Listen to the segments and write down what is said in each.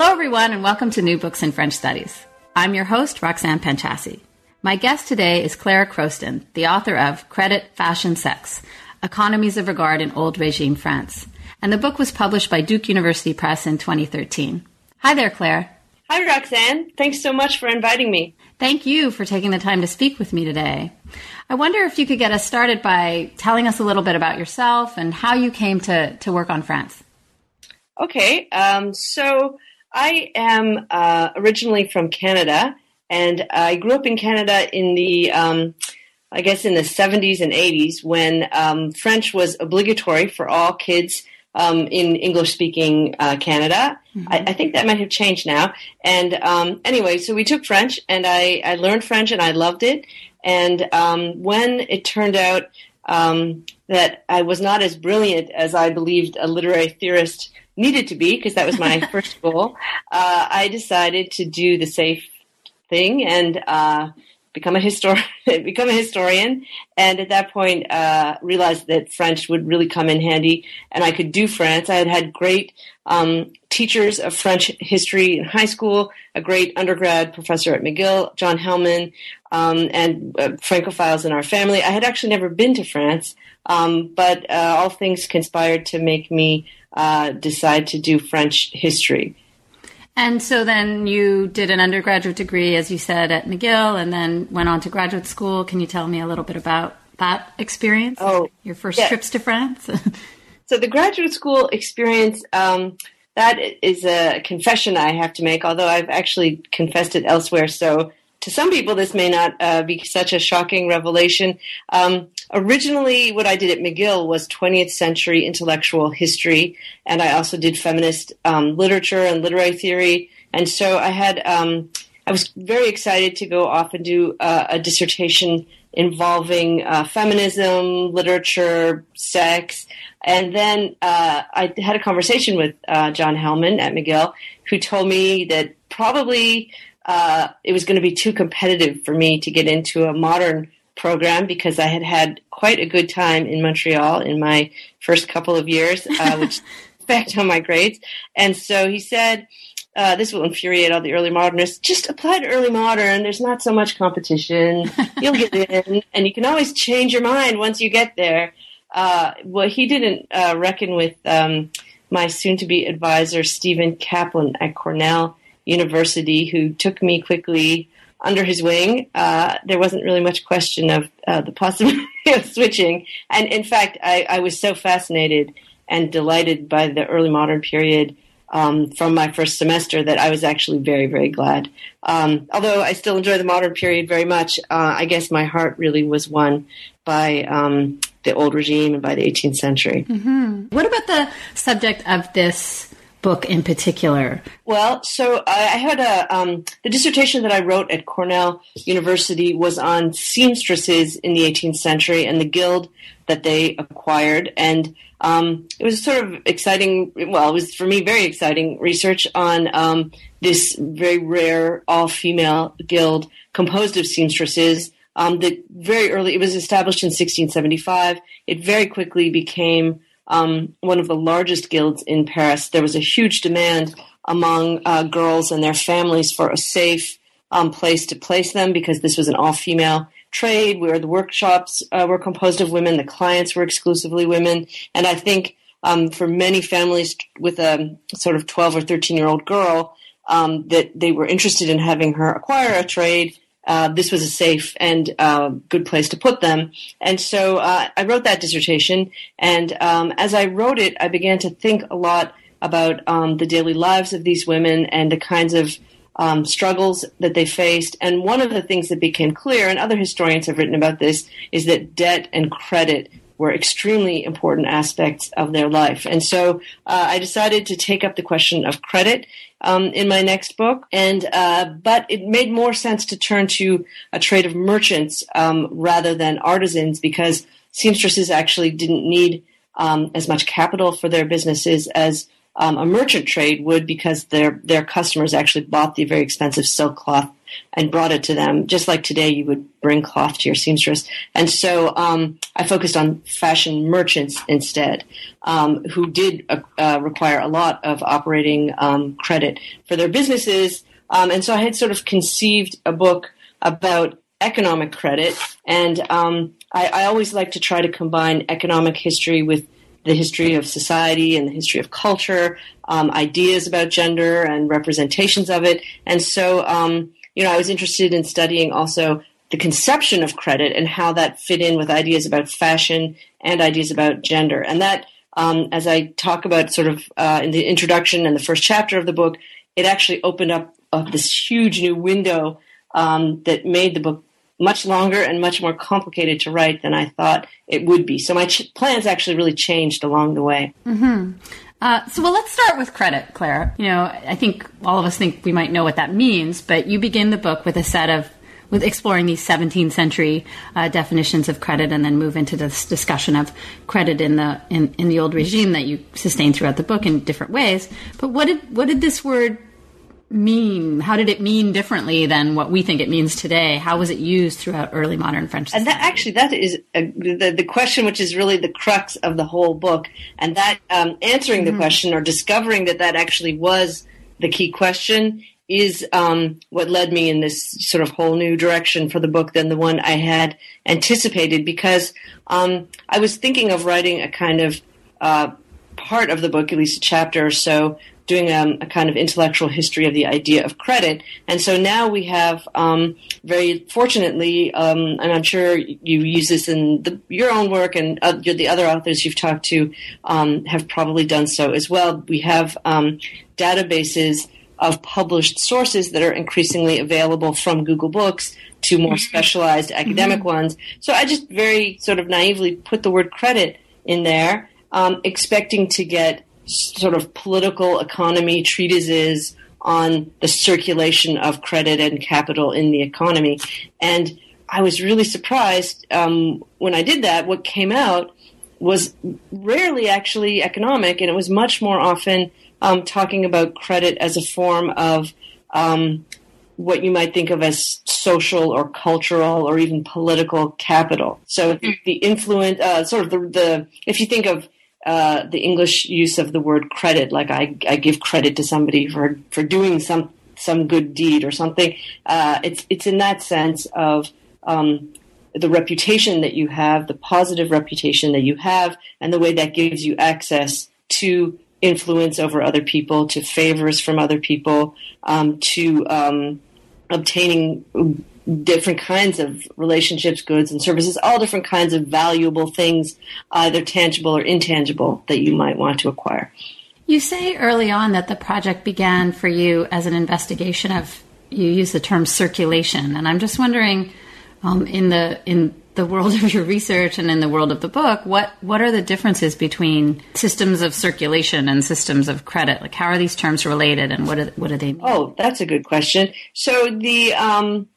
Hello, everyone, and welcome to New Books in French Studies. I'm your host, Roxanne Panchasi. My guest today is Clara Crowston, the author of Credit, Fashion, Sex Economies of Regard in Old Regime France. And the book was published by Duke University Press in 2013. Hi there, Clare. Hi, Roxanne. Thanks so much for inviting me. Thank you for taking the time to speak with me today. I wonder if you could get us started by telling us a little bit about yourself and how you came to, to work on France. Okay, um, so I am uh, originally from Canada, and I grew up in Canada in the, um, I guess, in the 70s and 80s when um, French was obligatory for all kids um, in English speaking uh, Canada. Mm-hmm. I, I, think that might have changed now. And um, anyway, so we took French, and I, I, learned French, and I loved it. And um, when it turned out um, that I was not as brilliant as I believed a literary theorist needed to be because that was my first goal. Uh, I decided to do the safe thing and uh, become a historian. become a historian, and at that point, uh, realized that French would really come in handy, and I could do France. I had had great um, teachers of French history in high school, a great undergrad professor at McGill, John Hellman, um, and uh, Francophiles in our family. I had actually never been to France, um, but uh, all things conspired to make me uh, decide to do French history. And so then you did an undergraduate degree, as you said, at McGill, and then went on to graduate school. Can you tell me a little bit about that experience? Oh, your first yeah. trips to France. so the graduate school experience. Um, that is a confession I have to make, although I've actually confessed it elsewhere. So to some people, this may not uh, be such a shocking revelation. Um, originally, what I did at McGill was 20th century intellectual history, and I also did feminist um, literature and literary theory. And so I had, um, I was very excited to go off and do uh, a dissertation involving uh, feminism, literature, sex. And then uh, I had a conversation with uh, John Hellman at McGill, who told me that probably uh, it was going to be too competitive for me to get into a modern program because I had had quite a good time in Montreal in my first couple of years, uh, which effect on my grades. And so he said, uh, this will infuriate all the early modernists. Just apply to early modern. There's not so much competition. You'll get in, and you can always change your mind once you get there. Uh, well, he didn't uh, reckon with um, my soon-to-be advisor Steven Kaplan at Cornell, University who took me quickly under his wing. Uh, there wasn't really much question of uh, the possibility of switching. And in fact, I, I, was so fascinated and delighted by the early modern period um, from my first semester that I was actually very, very glad. Um, although I still enjoy the modern period very much, uh, I guess my heart really was won by um, the old regime and by the 18th century. Mm-hmm. What about the subject of this? book in particular? Well, so I had a um, the dissertation that I wrote at Cornell University was on seamstresses in the 18th century and the guild that they acquired, and um, it was sort of exciting. Well, it was for me very exciting research on um, this very rare all female guild composed of seamstresses. Um, that very early, it was established in 1675. It very quickly became um, one of the largest guilds in Paris. There was a huge demand among uh, girls and their families for a safe um, place to place them because this was an all female trade where the workshops uh, were composed of women, the clients were exclusively women. And I think um, for many families with a sort of 12 or 13 year old girl, um, that they were interested in having her acquire a trade uh, this was a safe and uh, good place to put them. And so uh, I wrote that dissertation. And um, as I wrote it, I began to think a lot about um, the daily lives of these women and the kinds of um, struggles that they faced. And one of the things that became clear, and other historians have written about this, is that debt and credit were extremely important aspects of their life. And so uh, I decided to take up the question of credit um, in my next book. And uh, but it made more sense to turn to a trade of merchants um, rather than artisans because seamstresses actually didn't need um, as much capital for their businesses as um, a merchant trade would because their their customers actually bought the very expensive silk cloth and brought it to them, just like today you would bring cloth to your seamstress. And so um, I focused on fashion merchants instead, um, who did uh, uh, require a lot of operating um, credit for their businesses. Um, and so I had sort of conceived a book about economic credit, and um, I, I always like to try to combine economic history with the history of society and the history of culture, um, ideas about gender and representations of it. And so, um, you know, I was interested in studying also the conception of credit and how that fit in with ideas about fashion and ideas about gender. And that, um, as I talk about sort of uh, in the introduction and the first chapter of the book, it actually opened up uh, this huge new window um, that made the book much longer and much more complicated to write than I thought it would be. So my ch- plans actually really changed along the way. Mm-hmm. Uh, so, well, let's start with credit, Clare. You know, I think all of us think we might know what that means, but you begin the book with a set of with exploring these 17th century uh, definitions of credit, and then move into this discussion of credit in the in, in the old regime that you sustain throughout the book in different ways. But what did what did this word mean? How did it mean differently than what we think it means today? How was it used throughout early modern French society? And that actually, that is a, the, the question which is really the crux of the whole book. And that um, answering the mm-hmm. question or discovering that that actually was the key question is um, what led me in this sort of whole new direction for the book than the one I had anticipated because um, I was thinking of writing a kind of uh, part of the book, at least a chapter or so, doing um, a kind of intellectual history of the idea of credit. And so now we have, um, very fortunately, um, and I'm sure you use this in the, your own work, and uh, the other authors you've talked to um, have probably done so as well. We have um, databases of published sources that are increasingly available from Google Books to more mm-hmm. specialized academic mm-hmm. ones. So I just very sort of naively put the word credit in there, um, expecting to get sort of political economy treatises on the circulation of credit and capital in the economy. And I was really surprised um, when I did that. What came out was rarely actually economic, and it was much more often um, talking about credit as a form of um, what you might think of as social or cultural or even political capital. So the influence, uh, sort of the, the, if you think of uh, the English use of the word credit, like I, I give credit to somebody for, for doing some some good deed or something. Uh, it's it's in that sense of um, the reputation that you have, the positive reputation that you have, and the way that gives you access to influence over other people, to favors from other people, um, to um, obtaining different kinds of relationships, goods, and services, all different kinds of valuable things, either tangible or intangible, that you might want to acquire. You say early on that the project began for you as an investigation of, you use the term circulation, and I'm just wondering, um, in the in the world of your research and in the world of the book, what what are the differences between systems of circulation and systems of credit? Like, how are these terms related, and what are, what do they mean? Oh, that's a good question. So the um,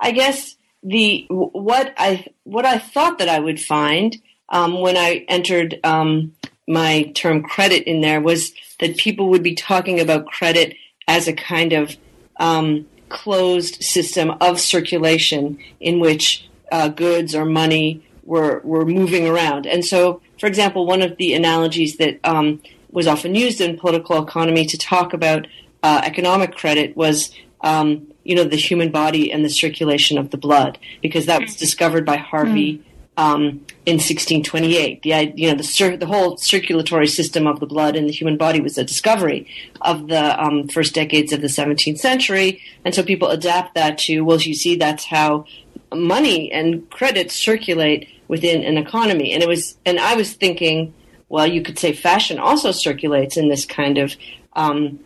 I guess the what I what I thought that I would find um, when I entered um, my term credit in there was that people would be talking about credit as a kind of um, closed system of circulation in which uh, goods or money were were moving around. And so, for example, one of the analogies that um, was often used in political economy to talk about uh, economic credit was um, you know, the human body and the circulation of the blood, because that was discovered by Harvey mm. um, in 1628. The you know the cir- the whole circulatory system of the blood in the human body was a discovery of the um, first decades of the 17th century, and so people adapt that to well, you see, that's how money and credit circulate within an economy, and it was, and I was thinking, well, you could say fashion also circulates in this kind of um,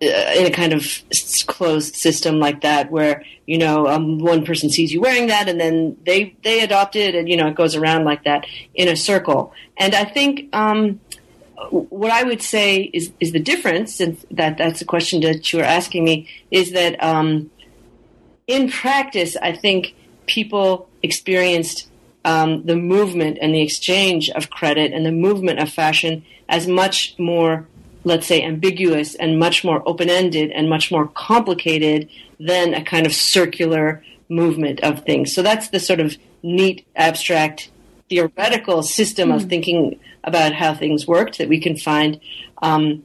in a kind of closed system like that, where you know um, one person sees you wearing that, and then they they adopt it, and you know it goes around like that in a circle. And I think um, what I would say is is the difference, and that that's a question that you are asking me, is that um, in practice, I think people experienced um, the movement and the exchange of credit and the movement of fashion as much more, let's say, ambiguous and much more open ended and much more complicated than a kind of circular movement of things. So that's the sort of neat, abstract, theoretical system mm. of hmm. thinking about how things worked that we can find um,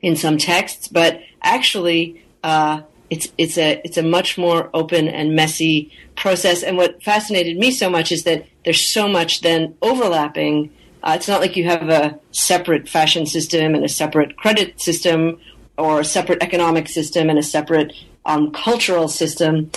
in some texts. But actually, uh, it's it's a it's a much more open and messy process. And what fascinated me so much is that there's so much then overlapping. Uh, it's not like you have a separate fashion system and a separate credit system, or a separate economic system and a separate um, cultural system.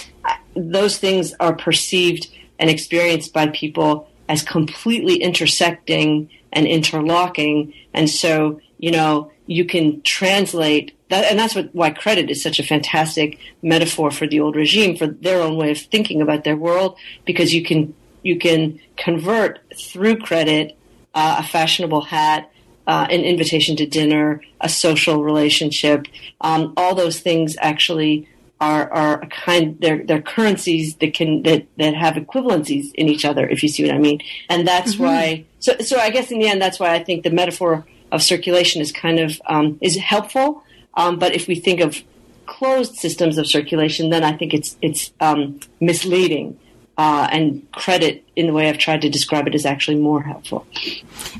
Those things are perceived and experienced by people as completely intersecting and interlocking. And so, you know, you can translate that, and that's what, why credit is such a fantastic metaphor for the old regime, for their own way of thinking about their world, because you can you can convert through credit uh, a fashionable hat, uh, an invitation to dinner, a social relationship. Um, all those things actually are are a kind they're they're currencies that can that that have equivalencies in each other. If you see what I mean, and that's mm-hmm. why. So so I guess in the end, that's why I think the metaphor of circulation is kind of um, is helpful um, but if we think of closed systems of circulation, then I think it's it's um, misleading. Uh, and credit, in the way I've tried to describe it, is actually more helpful.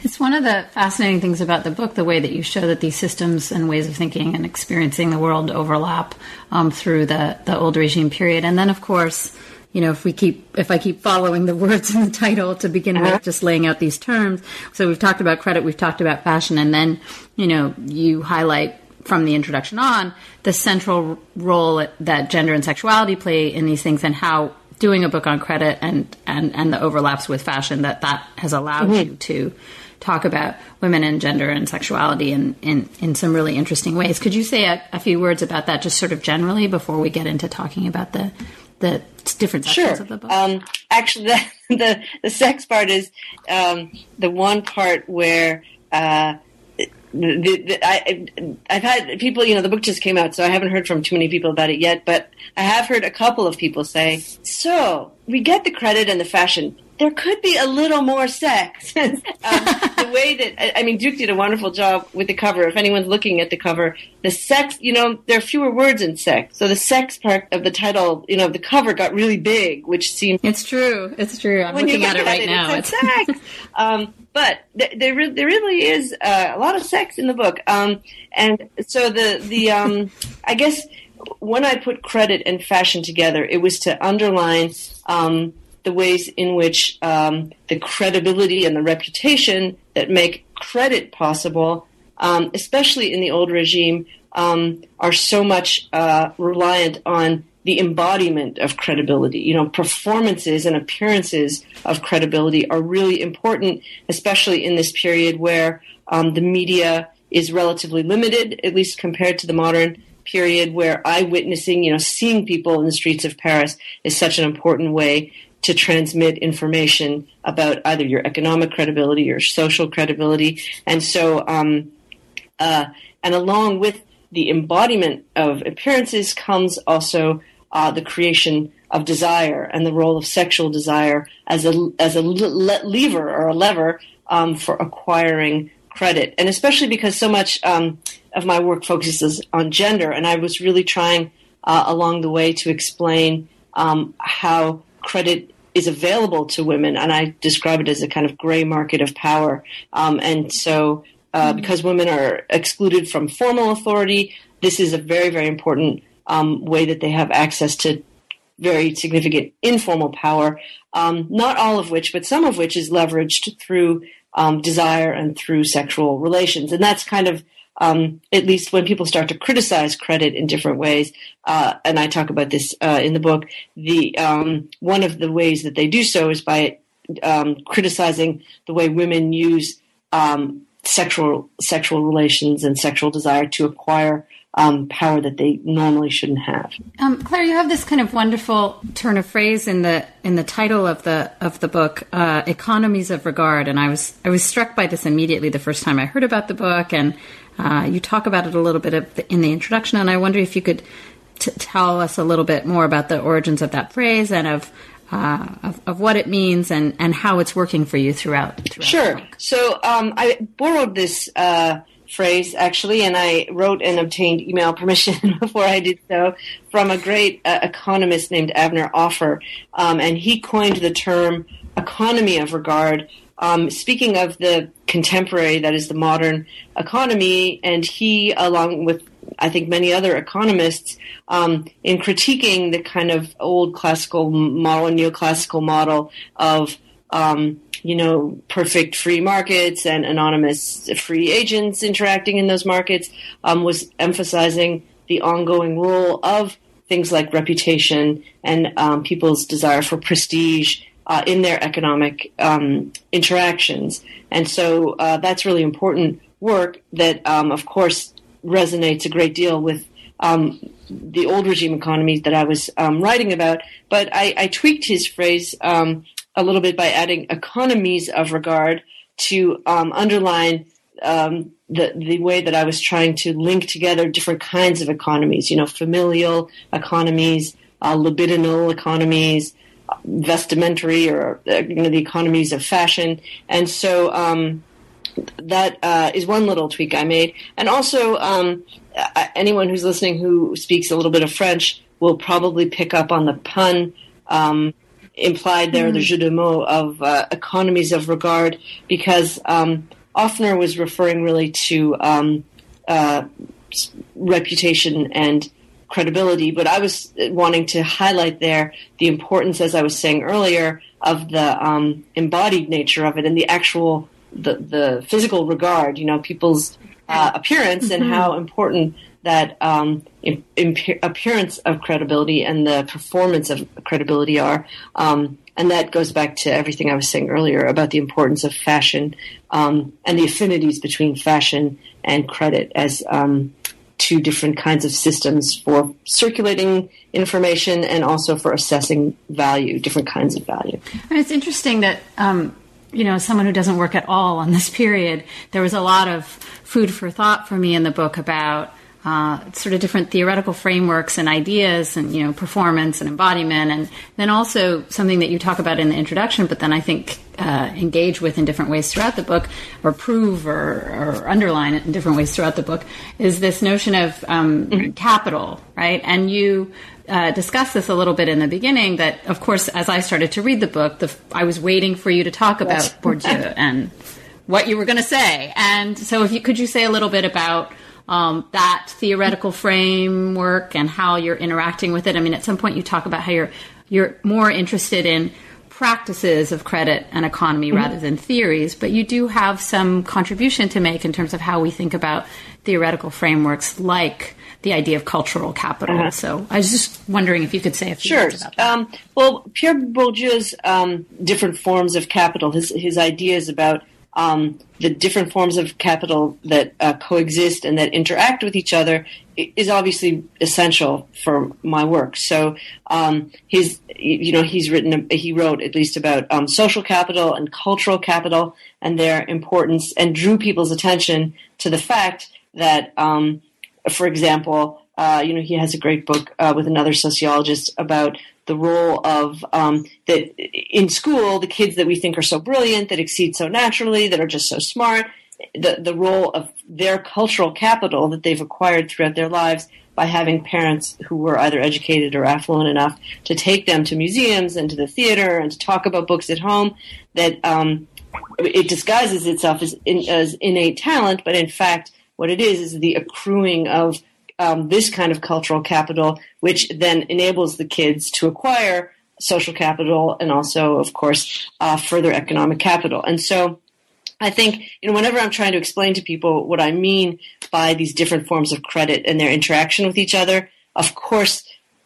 It's one of the fascinating things about the book, the way that you show that these systems and ways of thinking and experiencing the world overlap um, through the the old regime period, and then of course you know, if we keep, if I keep following the words in the title to begin uh-huh. with, just laying out these terms. So we've talked about credit, we've talked about fashion, and then, you know, you highlight from the introduction on the central role that gender and sexuality play in these things and how doing a book on credit and and and the overlaps with fashion that that has allowed mm-hmm. you to talk about women and gender and sexuality in, in, in some really interesting ways. Could you say a, a, few words about that, just sort of generally, before we get into talking about the the different sections sure. of the book? Um, actually, the, the, the sex part is um, the one part where uh, the, I, I've had people, you know, the book just came out, so I haven't heard from too many people about it yet, but I have heard a couple of people say, so we get the credit and the fashion. There could be a little more sex. um, the way that, I mean, Duke did a wonderful job with the cover. If anyone's looking at the cover, the sex, you know, there are fewer words in sex. So the sex part of the title, you know, the cover got really big, which seems. It's true. It's true. I'm looking at it right it, now. It's sex. um, but there, re- there really is uh, a lot of sex in the book. Um, and so the, the um, I guess when I put credit and fashion together, it was to underline um, the ways in which um, the credibility and the reputation that make credit possible, um, especially in the old regime, um, are so much uh, reliant on the embodiment of credibility. You know, performances and appearances of credibility are really important, especially in this period where um, the media is relatively limited, at least compared to the modern period where eyewitnessing, you know, seeing people in the streets of Paris is such an important way to transmit information about either your economic credibility or social credibility. And so, um, uh, and along with the embodiment of appearances comes also uh, the creation of desire and the role of sexual desire as a as a lever or a lever um, for acquiring credit, and especially because so much um, of my work focuses on gender, and I was really trying uh, along the way to explain um, how credit is available to women, and I describe it as a kind of gray market of power, um, and so. Uh, because women are excluded from formal authority, this is a very, very important um, way that they have access to very significant informal power, um, not all of which, but some of which is leveraged through um, desire and through sexual relations. And that's kind of, um, at least when people start to criticize credit in different ways, uh, and I talk about this uh, in the book, the um, one of the ways that they do so is by um, criticizing the way women use sexual sexual relations and sexual desire to acquire um, power that they normally shouldn't have. Um, Clare, you have this kind of wonderful turn of phrase in the in the title of the of the book, uh, "Economies of Regard," and I was I was struck by this immediately the first time I heard about the book, and uh, you talk about it a little bit the, in the introduction, and I wonder if you could t- tell us a little bit more about the origins of that phrase and of uh, of, of, what it means and, and how it's working for you throughout. throughout sure. So um, I borrowed this uh, phrase actually, and I wrote and obtained email permission before I did so from a great uh, economist named Avner Offer, um, and he coined the term economy of regard. Um, speaking of the contemporary, that is the modern economy, and he, along with I think many other economists, um, in critiquing the kind of old classical model, neoclassical model of um, you know, perfect free markets and anonymous free agents interacting in those markets, um, was emphasizing the ongoing role of things like reputation and um, people's desire for prestige uh, in their economic um, interactions. And so uh, that's really important work that, um, of course, resonates a great deal with um, the old regime economies that I was um, writing about. But I, I tweaked his phrase a little bit by adding economies of regard to um, underline um, the the way that I was trying to link together different kinds of economies. You know, familial economies, uh, libidinal economies, vestimentary, or uh, you know, the economies of fashion. And so um, that uh, is one little tweak I made. And also, um, anyone who's listening who speaks a little bit of French will probably pick up on the pun. Um, implied there, mm. the jeu de mots of uh, economies of regard, because um, Offer was referring really to um, uh, reputation and credibility, but I was wanting to highlight there the importance, as I was saying earlier, of the um, embodied nature of it and the actual the the physical regard. You know, people's uh, appearance mm-hmm. and how important that um, imp- appearance of credibility and the performance of credibility are. Um, and that goes back to everything I was saying earlier about the importance of fashion um, and the affinities between fashion and credit as um, two different kinds of systems for circulating information and also for assessing value, different kinds of value. And it's interesting that um, you know, someone who doesn't work at all on this period, there was a lot of food for thought for me in the book about uh, sort of different theoretical frameworks and ideas and you know performance and embodiment and then also something that you talk about in the introduction but then i think uh, engage with in different ways throughout the book or prove or, or, underline it in different ways throughout the book is this notion of um, mm-hmm. capital right and you uh, discussed this a little bit in the beginning that of course as i started to read the book the, i was waiting for you to talk about yes. bourdieu and what you were going to say and so if you could you say a little bit about um, that theoretical framework and how you're interacting with it. I mean, at some point you talk about how you're you're more interested in practices of credit and economy mm-hmm. rather than theories, but you do have some contribution to make in terms of how we think about theoretical frameworks like the idea of cultural capital. Uh-huh. So I was just wondering if you could say a few sure. words about that. Um, well, Pierre Bourdieu's um, different forms of capital, his, his ideas about um, the different forms of capital that uh, coexist and that interact with each other is obviously essential for my work. So um, he's, you know, he's written, he wrote at least about um, social capital and cultural capital and their importance, and drew people's attention to the fact that, um, for example, uh, you know, he has a great book uh, with another sociologist about the role of um, that in school, the kids that we think are so brilliant, that exceed so naturally, that are just so smart, the the role of their cultural capital that they've acquired throughout their lives by having parents who were either educated or affluent enough to take them to museums and to the theater and to talk about books at home. That um, it disguises itself as, in, as innate talent, but in fact, what it is is the accruing of um, this kind of cultural capital, which then enables the kids to acquire social capital and also, of course, uh, further economic capital. And so I think, you know, whenever I'm trying to explain to people what I mean by these different forms of credit and their interaction with each other, of course,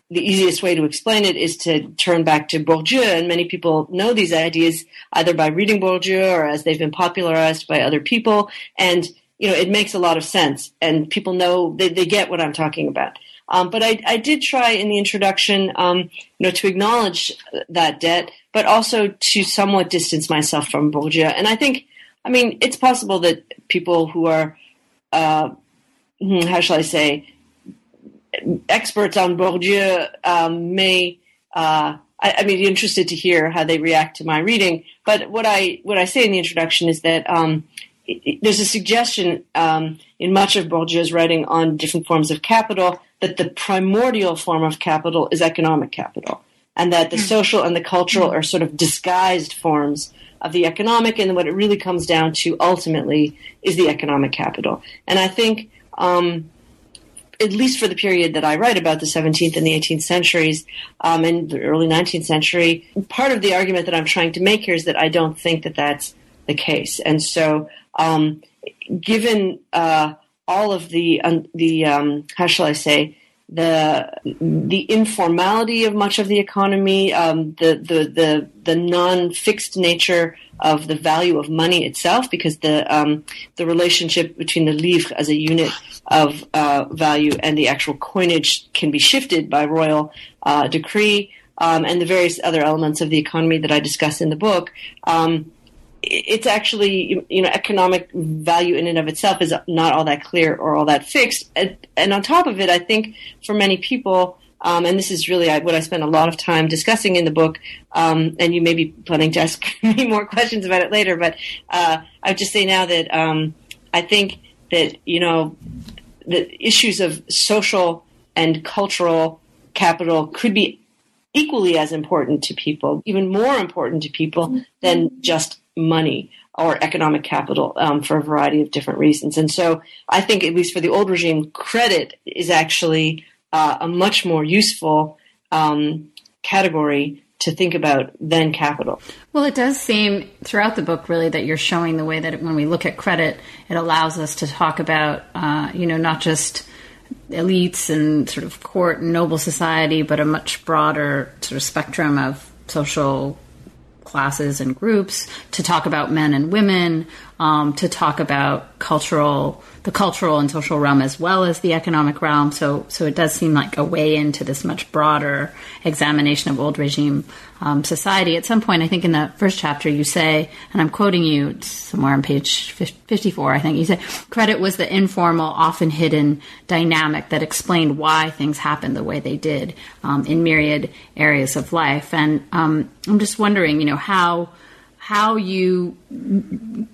the easiest way to explain it is to turn back to Bourdieu, and many people know these ideas either by reading Bourdieu or as they've been popularized by other people. And you know, it makes a lot of sense, and people know they, they get what I'm talking about. Um, but I, I, did try in the introduction, um, you know, to acknowledge that debt, but also to somewhat distance myself from Bourdieu. And I think, I mean, it's possible that people who are, uh, hmm, how shall I say, experts on Bourdieu um, may. Uh, I, I, mean, interested to hear how they react to my reading. But what I what I say in the introduction is that um, there's a suggestion um, in much of Bourdieu's writing on different forms of capital that the primordial form of capital is economic capital, and that the hmm. social and the cultural hmm. are sort of disguised forms of the economic, and what it really comes down to ultimately is the economic capital. And I think, um, at least for the period that I write about, the 17th and the 18th centuries, um, and the early 19th century, part of the argument that I'm trying to make here is that I don't think that that's the case. And so, um, given uh, all of the um, the um, how shall I say the the informality of much of the economy, um, the the the the non fixed nature of the value of money itself, because the um, the relationship between the livre as a unit of uh, value and the actual coinage can be shifted by royal uh, decree, um, and the various other elements of the economy that I discuss in the book. It's actually you know economic value in and of itself is not all that clear or all that fixed and, and on top of it i think for many people um, and this is really what I spend a lot of time discussing in the book. Um, and you may be planning to ask me more questions about it later, but uh, I would just say now that um, I think that you know the issues of social and cultural capital could be equally as important to people, even more important to people than just money or economic capital um, for a variety of different reasons. And so I think, at least for the old regime, credit is actually uh, a much more useful um, category to think about than capital. Well, it does seem throughout the book, really, that you're showing the way that when we look at credit, it allows us to talk about, uh, you know, not just elites and sort of court and noble society, but a much broader sort of spectrum of social classes and groups, to talk about men and women, um, to talk about cultural, the cultural and social realm as well as the economic realm. So, so it does seem like a way into this much broader examination of old regime um, society. At some point, I think in the first chapter, you say, and I'm quoting you somewhere on page 54, I think you say, credit was the informal, often hidden dynamic that explained why things happened the way they did um, in myriad areas of life. And um, I'm just wondering, you know, how how you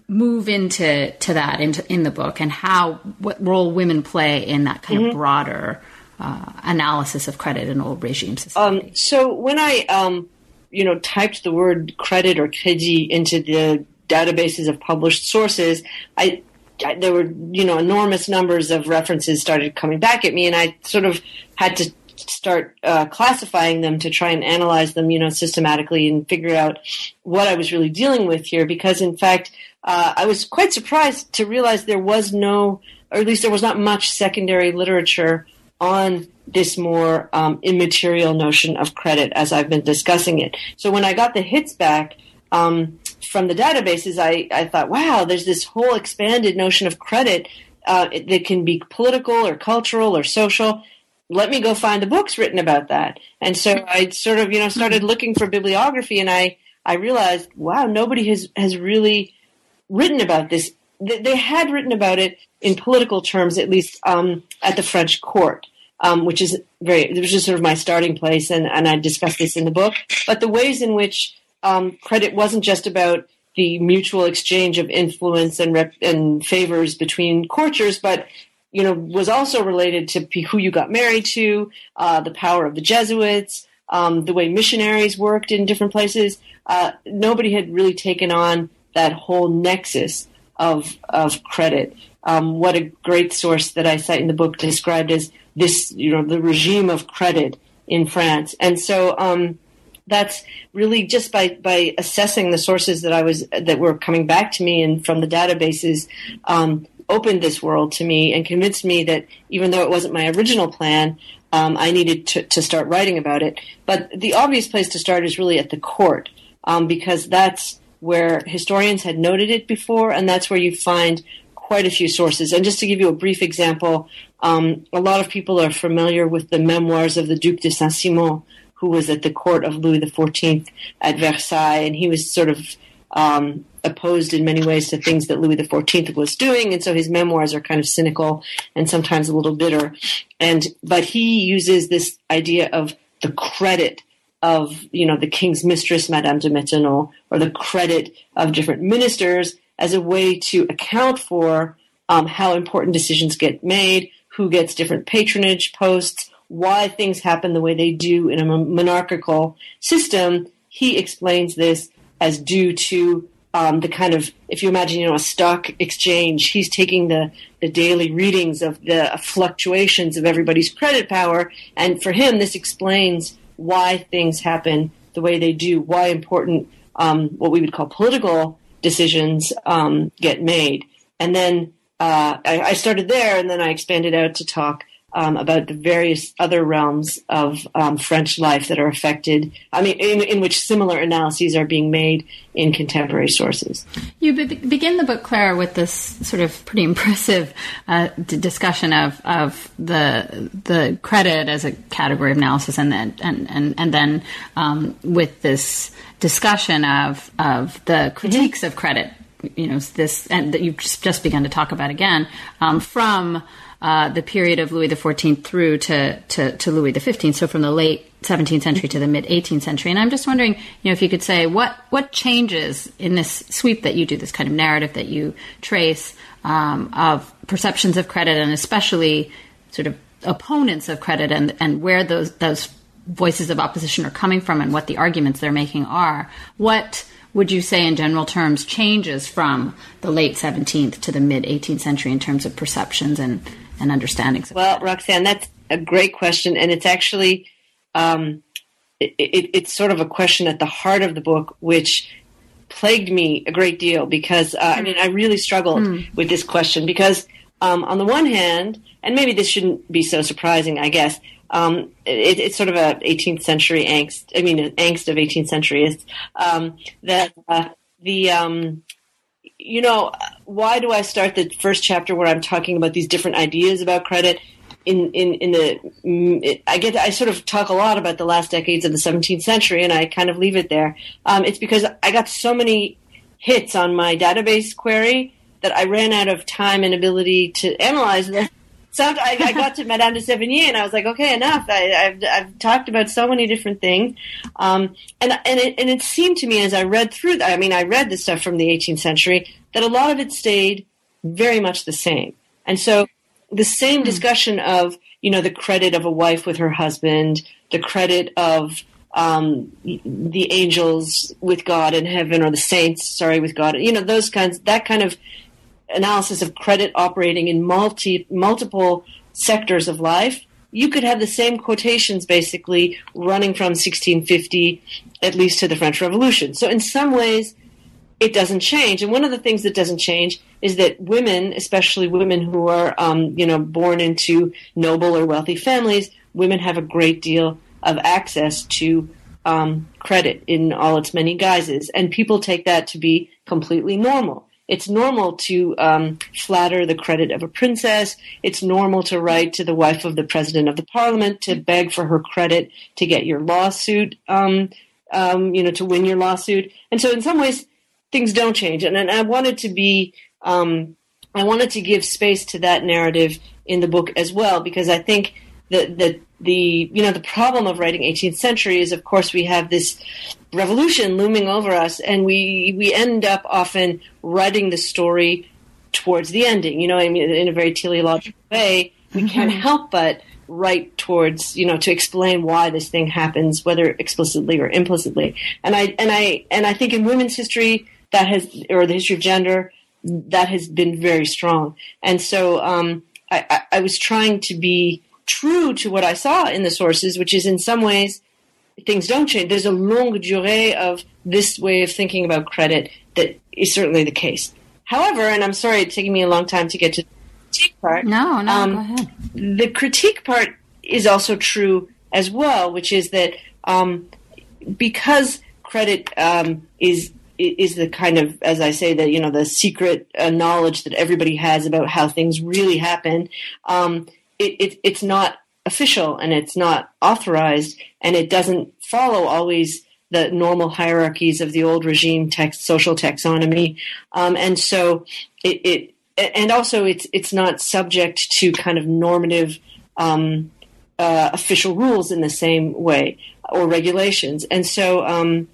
move into to that into in the book and how what role women play in that kind mm-hmm. of broader uh, analysis of credit in old regime society. Um, so when I um, you know typed the word credit or crédit into the databases of published sources, I, I there were you know enormous numbers of references started coming back at me, and I sort of had to start uh, classifying them to try and analyze them, you know, systematically and figure out what I was really dealing with here. Because in fact, uh, I was quite surprised to realize there was no, or at least there was not much secondary literature on this more um, immaterial notion of credit as I've been discussing it. So when I got the hits back um, from the databases, I, I thought, wow, there's this whole expanded notion of credit uh, that can be political or cultural or social let me go find the books written about that. And so I sort of, you know, started looking for bibliography and I, I realized, wow, nobody has, has really written about this. They had written about it in political terms, at least um, at the French court, um, which is very, which is sort of my starting place, and, and I discuss this in the book. But the ways in which um, credit wasn't just about the mutual exchange of influence and, rep- and favors between courtiers, but you know, was also related to who you got married to, uh, the power of the Jesuits, um, the way missionaries worked in different places. Uh, nobody had really taken on that whole nexus of of credit. Um, what a great source that I cite in the book described as this, you know, the regime of credit in France. And so um, that's really just by by assessing the sources that I was that were coming back to me and from the databases. Um, opened this world to me and convinced me that even though it wasn't my original plan, um, I needed to, to, start writing about it. But the obvious place to start is really at the court, um, because that's where historians had noted it before, and that's where you find quite a few sources. And just to give you a brief example, um, a lot of people are familiar with the memoirs of the Duc de Saint Simon, who was at the court of Louis XIV at Versailles, and he was sort of um, opposed in many ways to things that Louis XIV was doing, and so his memoirs are kind of cynical and sometimes a little bitter. And but he uses this idea of the credit of you know the king's mistress, Madame de Maintenon, or the credit of different ministers as a way to account for um, how important decisions get made, who gets different patronage posts, why things happen the way they do in a monarchical system. He explains this as due to um, the kind of, if you imagine, you know, a stock exchange, he's taking the, the daily readings of the fluctuations of everybody's credit power. And for him, this explains why things happen the way they do, why important, um, what we would call political decisions um, get made. And then uh, I, I, started there, and then I expanded out to talk um, about the various other realms of um, French life that are affected. I mean, in, in, which similar analyses are being made in contemporary sources. You be- begin the book, Clara, with this sort of pretty impressive uh, d- discussion of of the the credit as a category of analysis, and then and and and then um, with this discussion of of the critiques mm-hmm. of credit. You know this, and that you've just, just begun to talk about again um, from uh, the period of Louis XIV through to, to, to Louis XV, so from the late 17th century to the mid 18th century. And I'm just wondering, you know, if you could say what what changes in this sweep that you do, this kind of narrative that you trace um, of perceptions of credit, and especially sort of opponents of credit, and and where those those voices of opposition are coming from, and what the arguments they're making are. What would you say, in general terms, changes from the late 17th to the mid 18th century in terms of perceptions and and understandings? Well, Roxanne, that's a great question, and it's actually um, it, it, it's sort of a question at the heart of the book, which plagued me a great deal because uh, I mean I really struggled mm. with this question because um, on the one hand, and maybe this shouldn't be so surprising, I guess. Um, it, it's sort of a 18th century angst. I mean, an angst of 18th centuryists um, that uh, the um, you know, why do I start the first chapter where I'm talking about these different ideas about credit? In, in, in the, I get, I sort of talk a lot about the last decades of the 17th century and I kind of leave it there. Um, it's because I got so many hits on my database query that I ran out of time and ability to analyze them. So I, I, got to Madame de Sévigné and I was like, okay, enough. I, have I've talked about so many different things. Um, and, and it, and it seemed to me as I read through, I mean, I read the stuff from the 18th century that a lot of it stayed very much the same. And so the same hmm. discussion of, you know, the credit of a wife with her husband, the credit of um, the angels with God in heaven or the saints, sorry, with God, you know, those kinds, that kind of analysis of credit operating in multi multiple sectors of life, you could have the same quotations basically running from 1650 at least to the French Revolution. So in some ways, it doesn't change. And one of the things that doesn't change is that women, especially women who are, um, you know, born into noble or wealthy families, women have a great deal of access to um, credit in all its many guises, and people take that to be completely normal. It's normal to um, flatter the credit of a princess. It's normal to write to the wife of the president of the parliament to beg for her credit to get your lawsuit, um, um, you know, to win your lawsuit. And so, in some ways, things don't change. And, and I wanted to be, um, I wanted to give space to that narrative in the book as well because I think that the the you know the problem of writing 18th century is of course we have this revolution looming over us and we we end up often writing the story towards the ending you know I mean in a very teleological way we mm-hmm. can't help but write towards you know to explain why this thing happens whether explicitly or implicitly and I and I and I think in women's history that has or the history of gender that has been very strong and so um, I, I, I was trying to be true to what I saw in the sources, which is in some ways things don't change. There's a longue durée of this way of thinking about credit that is certainly the case. however, and I'm sorry it's taking me a long time to get to the critique part. No, no, um, go ahead. The critique part is also true as well, which is that um, because credit um, is is the kind of, as I say, that you know the secret uh, knowledge that everybody has about how things really happen. Um, it, it, it's not official and it's not authorized, and it doesn't follow always the normal hierarchies of the old regime text social taxonomy, um, and so it, it, and also it's it's not subject to kind of normative um, uh, official rules in the same way or regulations, and so um,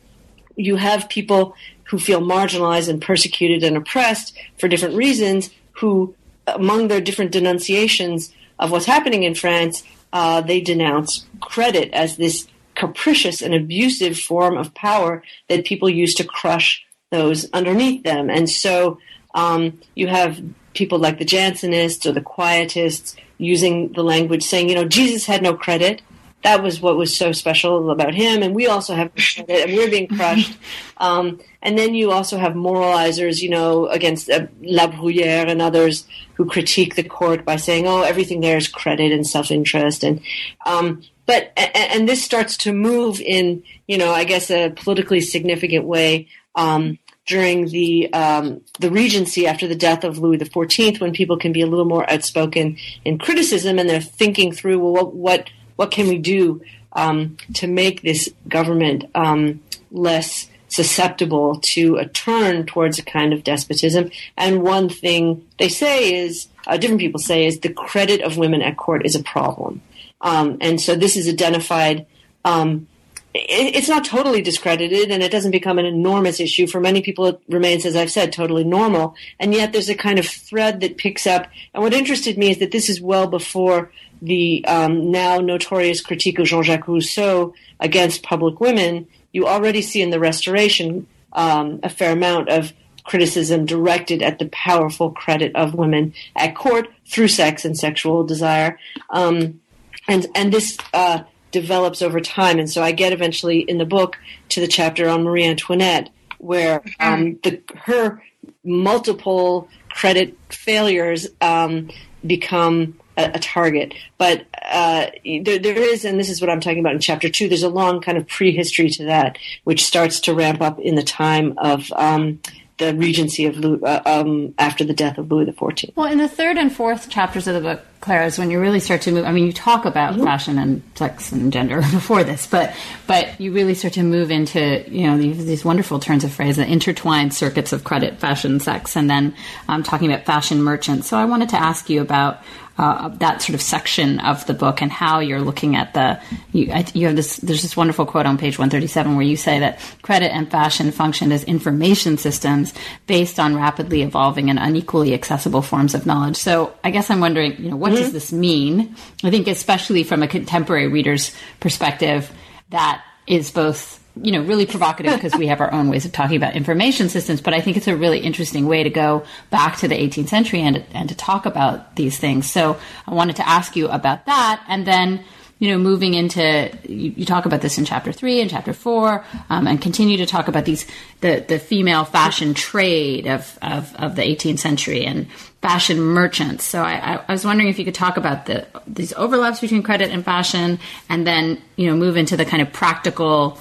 you have people who feel marginalized and persecuted and oppressed for different reasons, who, among their different denunciations of what's happening in France, uh, they denounce credit as this capricious and abusive form of power that people use to crush those underneath them. And so um, you have people like the Jansenists or the Quietists using the language saying, you know, Jesus had no credit that was what was so special about him. And we also have and we're being crushed. Um, and then you also have moralizers, you know, against uh, La Bruyere and others who critique the court by saying, "Oh, everything there is credit and self-interest." And um, but and, and, this starts to move in, you know, I guess a politically significant way. Um, during the um, the Regency after the death of Louis XIV, when people can be a little more outspoken in criticism and they're thinking through, well, what, what what can we do um, to make this government um, less susceptible to a turn towards a kind of despotism? And one thing they say is, uh, different people say, is the credit of women at court is a problem. Um, and so this is identified. Um, it's not totally discredited and it doesn't become an enormous issue. For many people, it remains, as I've said, totally normal. And yet there's a kind of thread that picks up. And what interested me is that this is well before the um, now notorious critique of Jean-Jacques Rousseau against public women, you already see in the Restoration um, a fair amount of criticism directed at the powerful credit of women at court through sex and sexual desire, um, and and this uh, develops over time. And so I get eventually in the book to the chapter on Marie Antoinette, where um, the her multiple credit failures um, become a, a target. But uh, there, there is, and this is what I'm talking about in chapter two. There's a long kind of prehistory to that, which starts to ramp up in the time of um, the regency of Louis, uh, um, after the death of Louis XIV. Well, in the third and fourth chapters of the book, Clare, is when you really start to move. I mean, you talk about mm-hmm. fashion and sex and gender before this, but but you really start to move into you know these, these wonderful turns of phrase, the intertwined circuits of credit, fashion, sex, and then I'm um, talking about fashion merchants. So I wanted to ask you about uh, that sort of section of the book and how you're looking at the you, I, you have this there's this wonderful quote on page 137 where you say that credit and fashion function as information systems based on rapidly evolving and unequally accessible forms of knowledge so i guess i'm wondering you know what mm-hmm. does this mean i think especially from a contemporary reader's perspective that is both you know, really provocative because we have our own ways of talking about information systems. But I think it's a really interesting way to go back to the 18th century and and to talk about these things. So I wanted to ask you about that, and then you know, moving into you, you, talk about this in chapter three and chapter four, um, and continue to talk about these the the female fashion trade of of, of the 18th century and fashion merchants. So I, I, was wondering if you could talk about the these overlaps between credit and fashion, and then you know move into the kind of practical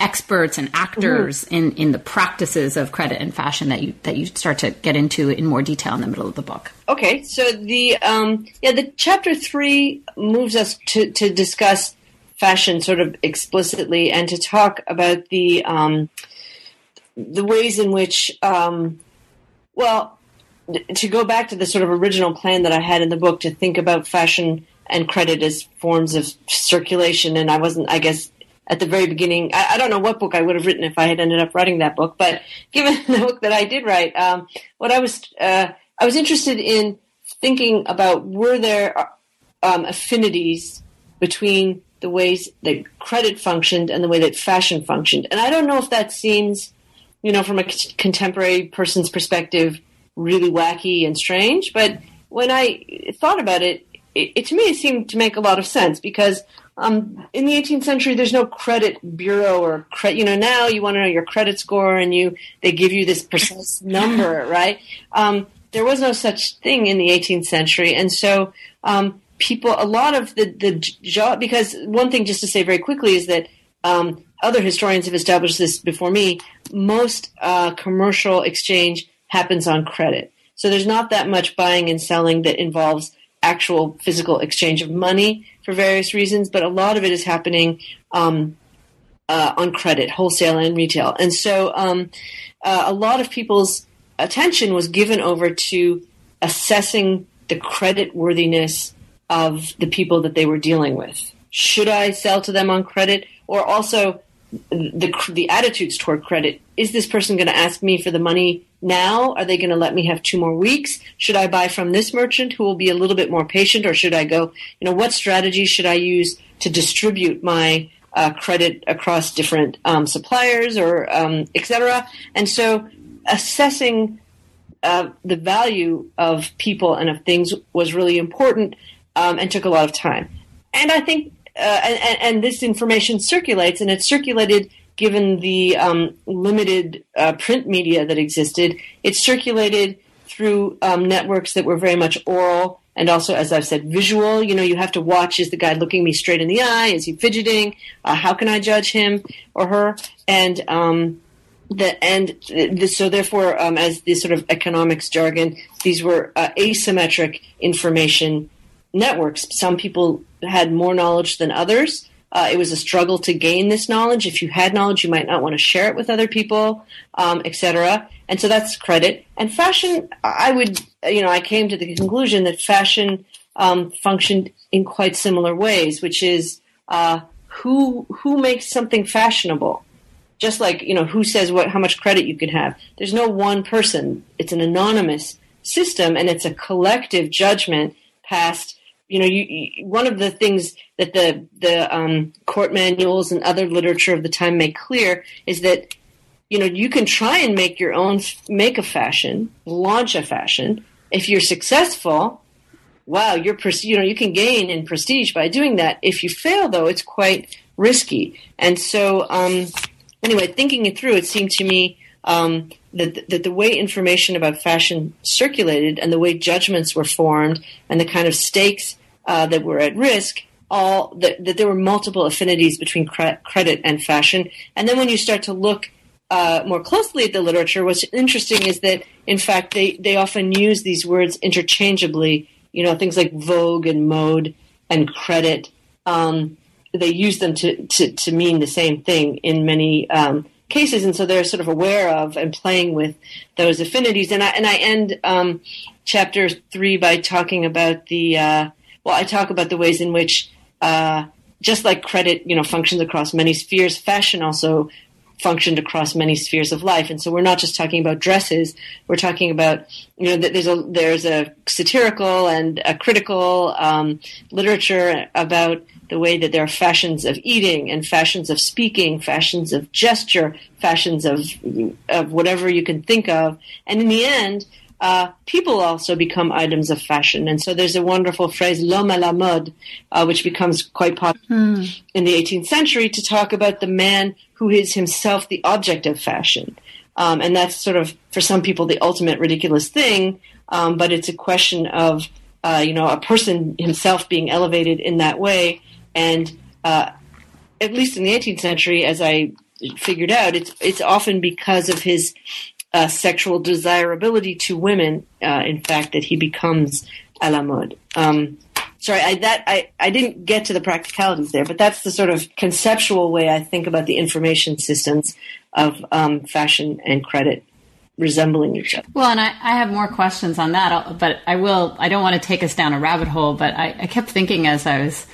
experts and actors mm-hmm. in, in the practices of credit and fashion that you that you start to get into in more detail in the middle of the book. Okay, so the um, yeah the chapter three moves us to to discuss fashion sort of explicitly and to talk about the um, the ways in which um, well to go back to the sort of original plan that I had in the book to think about fashion and credit as forms of circulation and I wasn't I guess at the very beginning. I, I, don't know what book I would have written if I had ended up writing that book, but given the book that I did write, um, what I was uh, I was interested in thinking about were there um, affinities between the ways that credit functioned and the way that fashion functioned, and I don't know if that seems, you know, from a contemporary person's perspective, really wacky and strange, but when I thought about it, it, it, to me it seemed to make a lot of sense because um, in the 18th century there's no credit bureau or credit. You know now you want to know your credit score and you they give you this precise number, right? Um, there was no such thing in the 18th century, and so um, people a lot of the the job because one thing just to say very quickly is that um, other historians have established this before me. Most uh, commercial exchange happens on credit. So there's not that much buying and selling that involves actual physical exchange of money for various reasons, but a lot of it is happening um, uh, on credit, wholesale and retail. And so um, uh, a lot of people's attention was given over to assessing the credit worthiness of the people that they were dealing with. Should I sell to them on credit? Or also the, the attitudes toward credit. Is this person going to ask me for the money now? Are they going to let me have two more weeks? Should I buy from this merchant who will be a little bit more patient, or should I go? You know, what strategy should I use to distribute my uh, credit across different um, suppliers or um, etc. And so, assessing uh, the value of people and of things was really important um, and took a lot of time. And I think, and, and, this information circulates, and it circulated given the um, limited uh, print media that existed, it circulated through um, networks that were very much oral and also, as I've said, visual. You know, you have to watch: is the guy looking me straight in the eye? Is he fidgeting? Uh, how can I judge him or her? And um, the and the, so therefore, um, as this sort of economics jargon, these were uh, asymmetric information networks. Some people had more knowledge than others. Uh, it was a struggle to gain this knowledge. If you had knowledge, you might not want to share it with other people, um, etc. And so that's credit. And fashion, I would, you know, I came to the conclusion that fashion um, functioned in quite similar ways, which is uh, who who makes something fashionable. Just like you know, who says what, how much credit you can have. There's no one person. It's an anonymous system, and it's a collective judgment passed you know, you, you, one of the things that the the um, court manuals and other literature of the time make clear is that you know you can try and make your own make a fashion, launch a fashion. If you're successful, wow, you're you know you can gain in prestige by doing that. If you fail, though, it's quite risky. And so, um, anyway, thinking it through, it seemed to me um, that, that the way information about fashion circulated and the way judgments were formed and the kind of stakes uh, that were at risk, all that, that there were multiple affinities between cre- credit and fashion. And then when you start to look uh, more closely at the literature, what's interesting is that in fact they, they often use these words interchangeably. You know, things like vogue and mode and credit. Um, they use them to, to, to mean the same thing in many um, cases, and so they're sort of aware of and playing with those affinities. And I and I end um, chapter three by talking about the uh, well, I talk about the ways in which uh, just like credit, you know, functions across many spheres, fashion also functioned across many spheres of life. And so we're not just talking about dresses. We're talking about, you know, there's a, there's a satirical and a critical um, literature about the way that there are fashions of eating and fashions of speaking, fashions of gesture, fashions of, of whatever you can think of. And in the end, uh, people also become items of fashion. And so there's a wonderful phrase, l'homme à la mode, uh, which becomes quite popular mm. in the 18th century to talk about the man who is himself the object of fashion. Um, and that's sort of, for some people, the ultimate ridiculous thing. Um, but it's a question of, uh, you know, a person himself being elevated in that way. And uh, at least in the 18th century, as I figured out, it's it's often because of his uh, sexual desirability to women. Uh, in fact, that he becomes a la mode. Um, sorry, I, that I, I didn't get to the practicalities there, but that's the sort of conceptual way I think about the information systems of um, fashion and credit resembling each other. Well, and I, I have more questions on that, but I will. I don't want to take us down a rabbit hole, but I, I kept thinking as I was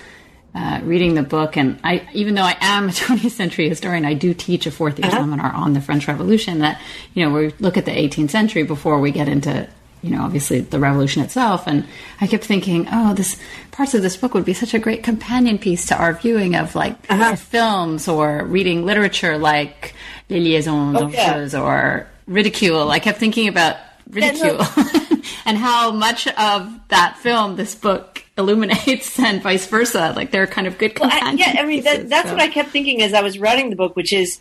uh, reading the book, and I, even though I am a 20th century historian, I do teach a fourth year uh-huh. seminar on the French Revolution. That you know we look at the 18th century before we get into you know obviously the revolution itself. And I kept thinking, oh, this parts of this book would be such a great companion piece to our viewing of like uh-huh. films or reading literature like Les Liaisons oh, yeah. or Ridicule. I kept thinking about ridicule. Yeah, no. and how much of that film this book illuminates and vice versa. Like they're kind of good well, I, Yeah, I mean, pieces, that, that's so. what I kept thinking as I was writing the book, which is,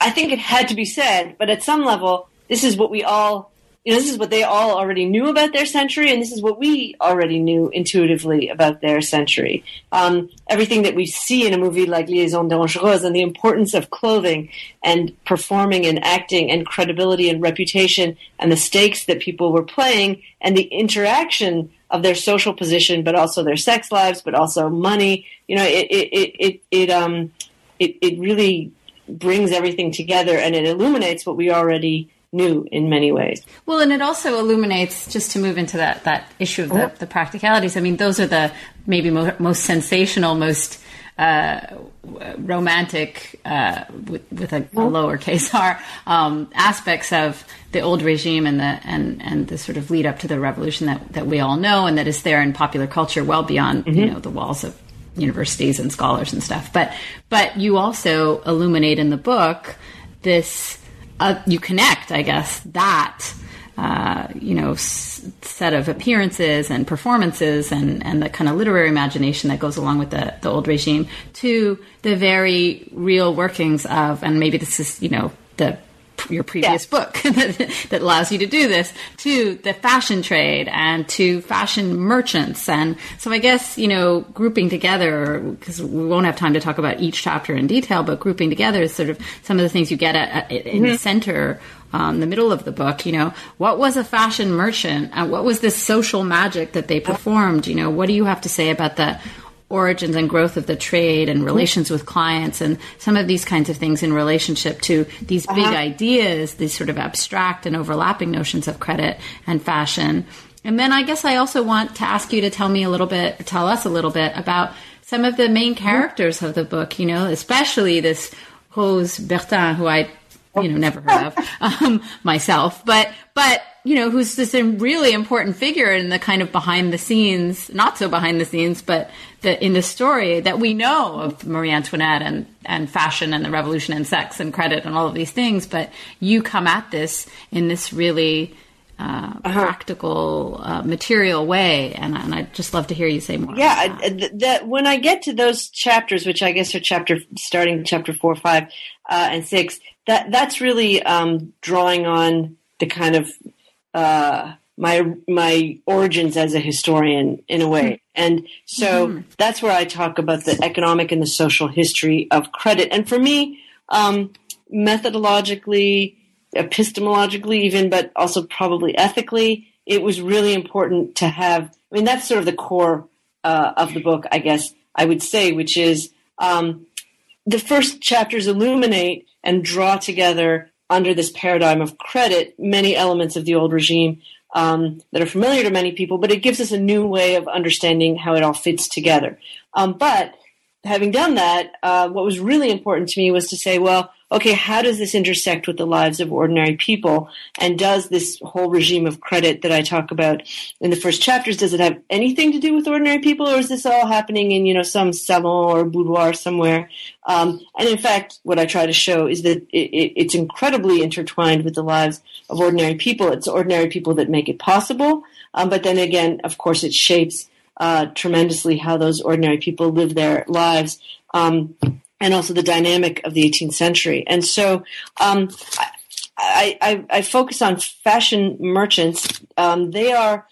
I think it had to be said, but at some level, this is what we all, you know, this is what they all already knew about their century, and this is what we already knew intuitively about their century. Um, everything that we see in a movie like Liaison Dangereuse and the importance of clothing and performing and acting and credibility and reputation and the stakes that people were playing and the interaction of their social position, but also their sex lives, but also money. You know, it it it it, it um it, it really brings everything together and it illuminates what we already knew in many ways. Well, and it also illuminates just to move into that that issue of the, the practicalities. I mean, those are the maybe mo- most sensational, most uh, romantic, uh, with, with a, a lowercase r, um, aspects of the old regime and the and and the sort of lead up to the revolution that that we all know and that is there in popular culture, well beyond you know the walls of universities and scholars and stuff. But but you also illuminate in the book this. Uh, you connect, I guess, that uh, you know s- set of appearances and performances and and the kind of literary imagination that goes along with the the old regime to the very real workings of, and maybe this is you know the your previous Yeah. book that, that allows you to do this to the fashion trade and to fashion merchants. And so i guess you know grouping together because we won't have time to talk about each chapter in detail but grouping together is sort of some of the things you get at, at in the center um, the middle of the book you know. What was a fashion merchant and what was this social magic that they performed? You know what do you have to say about the origins and growth of the trade and mm-hmm. relations with clients and some of these kinds of things in relationship to these uh-huh. big ideas, these sort of abstract and overlapping notions of credit and fashion. And then I guess I also want to ask you to tell me a little bit, tell us a little bit about some of the main mm-hmm. characters of the book, you know, especially this Rose Bertin, who I, you know, never heard of um, myself, but, but, you know, who's this really important figure in the kind of behind the scenes, not so behind the scenes, but the, in the story that we know of Marie Antoinette and, and fashion and the revolution and sex and credit and all of these things. But you come at this in this really uh, practical, uh, material way. And, and I'd just love to hear you say more. Yeah, that. I- th- that when I get to those chapters, which I guess are chapter starting chapter four, five, uh, and six, that that's really um, drawing on the kind of uh, my my origins as a historian in a way, and so that's where I talk about the economic and the social history of credit. And for me, um, methodologically, epistemologically, even, but also probably ethically, it was really important to have. I mean, that's sort of the core uh, of the book, I guess I would say, which is um, the first chapters illuminate and draw together under this paradigm of credit many elements of the old regime um, that are familiar to many people, but it gives us a new way of understanding how it all fits together. Um, but having done that, uh, what was really important to me was to say, well, okay, how does this intersect with the lives of ordinary people? And does this whole regime of credit that I talk about in the first chapters, does it have anything to do with ordinary people, or is this all happening in, you know, some salon or boudoir somewhere? Um, and in fact, what I try to show is that it, it, it's incredibly intertwined with the lives of ordinary people. It's ordinary people that make it possible. Um, but then again, of course, it shapes uh, tremendously how those ordinary people live their lives. Um, and also the dynamic of the 18th century. And so um, I, I, I, focus on fashion merchants. Um, they are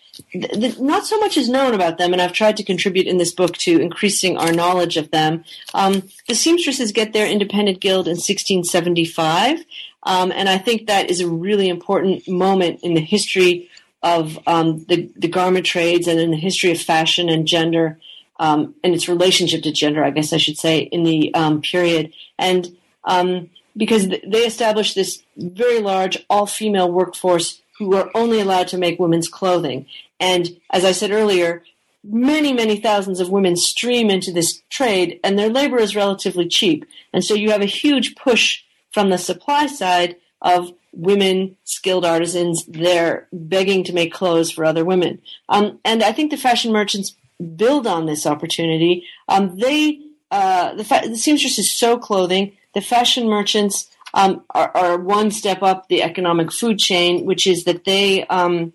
not so much is known about them, and I've tried to contribute in this book to increasing our knowledge of them. Um, the seamstresses get their independent guild in 1675, um, and I think that is a really important moment in the history of um, the, the garment trades and in the history of fashion and gender um, and its relationship to gender, I guess I should say, in the um, period. And um, because th- they established this very large all female workforce who were only allowed to make women's clothing. And as I said earlier, many, many thousands of women stream into this trade, and their labor is relatively cheap. And so you have a huge push from the supply side of women, skilled artisans, they're begging to make clothes for other women. Um, and I think the fashion merchants build on this opportunity. Um, they uh, the, fa- the seamstresses sew clothing. The fashion merchants um, are, are, one step up the economic food chain, which is that they um,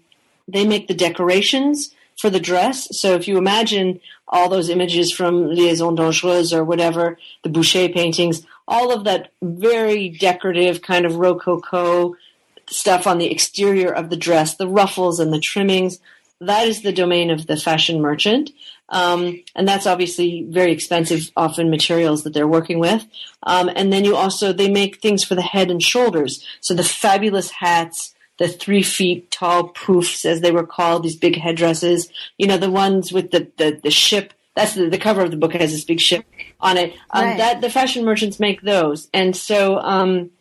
they make the decorations for the dress. So if you imagine all those images from Liaison Dangereuse or whatever, the Boucher paintings, all of that very decorative kind of rococo stuff on the exterior of the dress, the ruffles and the trimmings, that is the domain of the fashion merchant. Um, and that's obviously very expensive, often materials that they're working with. Um, and then you also, they make things for the head and shoulders. So the fabulous hats, the three feet tall poofs, as they were called, these big headdresses, you know, the ones with the, the, the ship. That's the, the cover of the book has this big ship on it. Um, right. That the fashion merchants make those, and so um,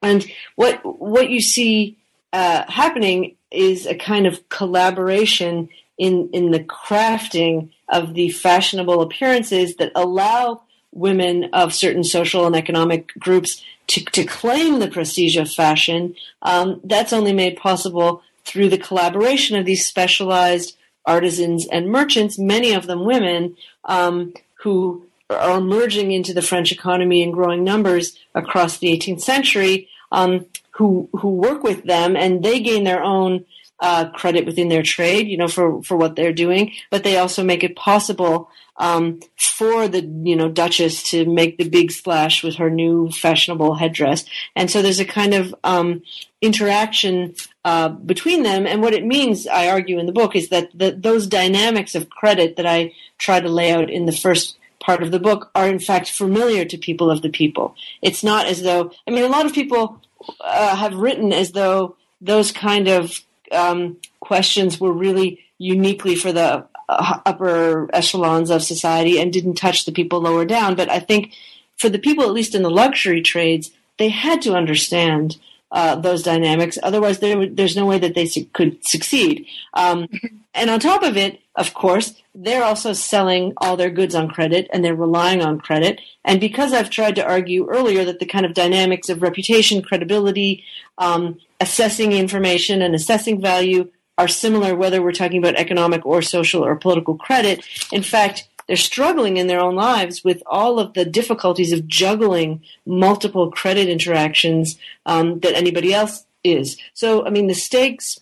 and what what you see uh, happening is a kind of collaboration in in the crafting of the fashionable appearances that allow women of certain social and economic groups to, to claim the prestige of fashion. Um, that's only made possible through the collaboration of these specialized artisans and merchants, many of them women, um, who are emerging into the French economy in growing numbers across the 18th century, um, who who work with them, and they gain their own uh, credit within their trade, you know, for, for what they're doing, but they also make it possible um, for the you know Duchess to make the big splash with her new fashionable headdress, and so there's a kind of um, interaction uh, between them. And what it means, I argue in the book, is that the, those dynamics of credit that I try to lay out in the first part of the book are in fact familiar to people of the people. It's not as though I mean a lot of people uh, have written as though those kind of um, questions were really uniquely for the uh, upper echelons of society and didn't touch the people lower down. But I think for the people, at least in the luxury trades, they had to understand uh, those dynamics. Otherwise, there, there's no way that they su- could succeed. Um, and on top of it, of course, they're also selling all their goods on credit and they're relying on credit. And because I've tried to argue earlier that the kind of dynamics of reputation, credibility, um, assessing information and assessing value are similar whether we're talking about economic or social or political credit. In fact, they're struggling in their own lives with all of the difficulties of juggling multiple credit interactions um, that anybody else is. So, I mean, the stakes,